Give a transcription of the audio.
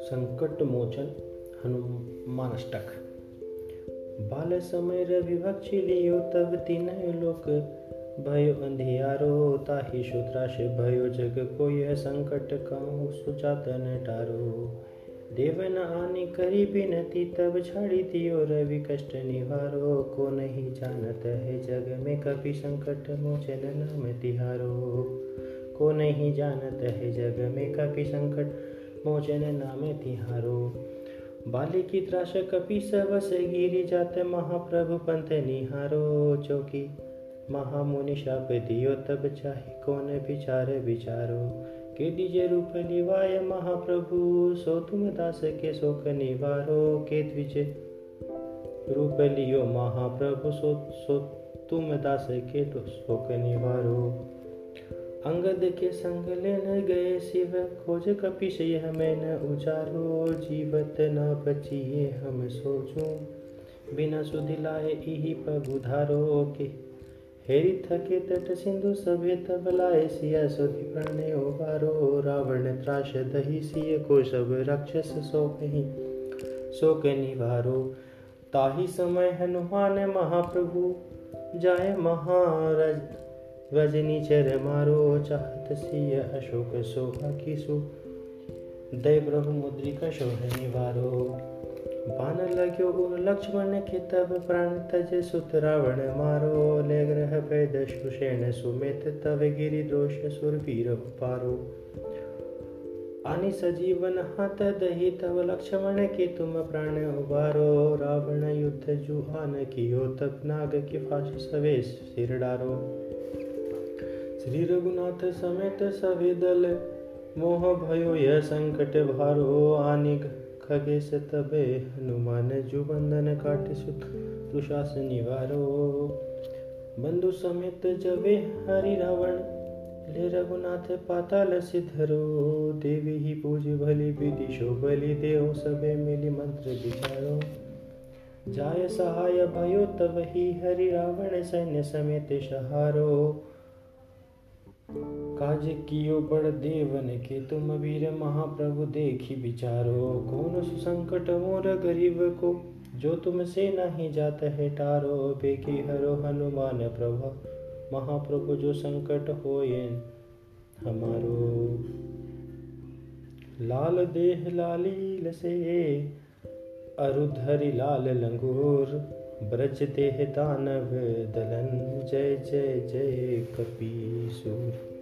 संकट मोचन हनुमानष्टक। बाल समय रवि लियो, तब तीन लोक भयो अंधियारो, ताहि शूद्राश भयो जग को यह संकट कहूँ सुचात न टारो। देवन आनी करी बिनती तब छाड़ी दियो रवि कष्ट निवारो को नहीं जानत है जग में कभी संकट मोचन नाम तिहारो। को नहीं जानत है जग में कभी संकट मोचन नाम तिहारो। बाली की त्राश कपि सबस गिरी जात महाप्रभु पंथ निहारो। चौकी महामुनि शाप दियो, तब चाहे कौन विचार विचारो। के दीजे रूप निवाय महाप्रभु, सो तुम दास के शोक निवारो, के द्विज रूप लियो महाप्रभु, सो सो तुम दास के तो शोक निवारो। अंगद के संग लेन गए शिव, खोज कपिश यह मैं न उचारो, जीवत न बचिए हम सोचूं। बिना सुधिलाए इही पगुधारो के हेरी थके तट सिंधु सभे तबलाए सिया सुधि प्राणे ओबारो रावण त्राश दही सिय को सब राक्षस सो कहीं, सो के निवारो। ताही समय हनुमान महाप्रभु जाय महाराज रजनी चर मारो। चाहत सिय अशोक सो सु दय प्रभु मुद्रिका शोह निवारो। बान लग्यो लक्ष्मण के तब प्राण तज सुत रावण मारो ले ग्रह पैद सुषेण सुमित तब गिरि दोष सुरवीर पारो आनि सजीवन हाथ दही तब लक्ष्मण के तुम प्राण उबारो रावण युद्ध जुहान कियो तब नाग के फाश सवेश सिर डारो श्री रघुनाथ समेत सभी दल, मोह भयो यह संकट भारो, आनिक खगेश तबे हनुमान जु बंधन काट सुत, दुशास निवारो। बंधु समेत जबे हरि रावण, ले रघुनाथ पाताल सिधरो। देवी ही पूज भली विधि शो बलि देव सबे मिली मंत्र विचारो। जाय सहाय भयो तब ही हरि रावण सैन्य समेत सहारो। काज कियो बड़ देवन के, तुम वीर महाप्रभु देखी विचारो। कौन सुसंकट मोर गरीब को, जो तुमसे नहीं जात है टारो। बेकी हरो हनुमान प्रभु, महाप्रभु जो संकट होए हमारो। लाल देह लालील से अरुधरि लाल लंगूर ब्रज देह दानव दलन। जय जय जय कपीसूर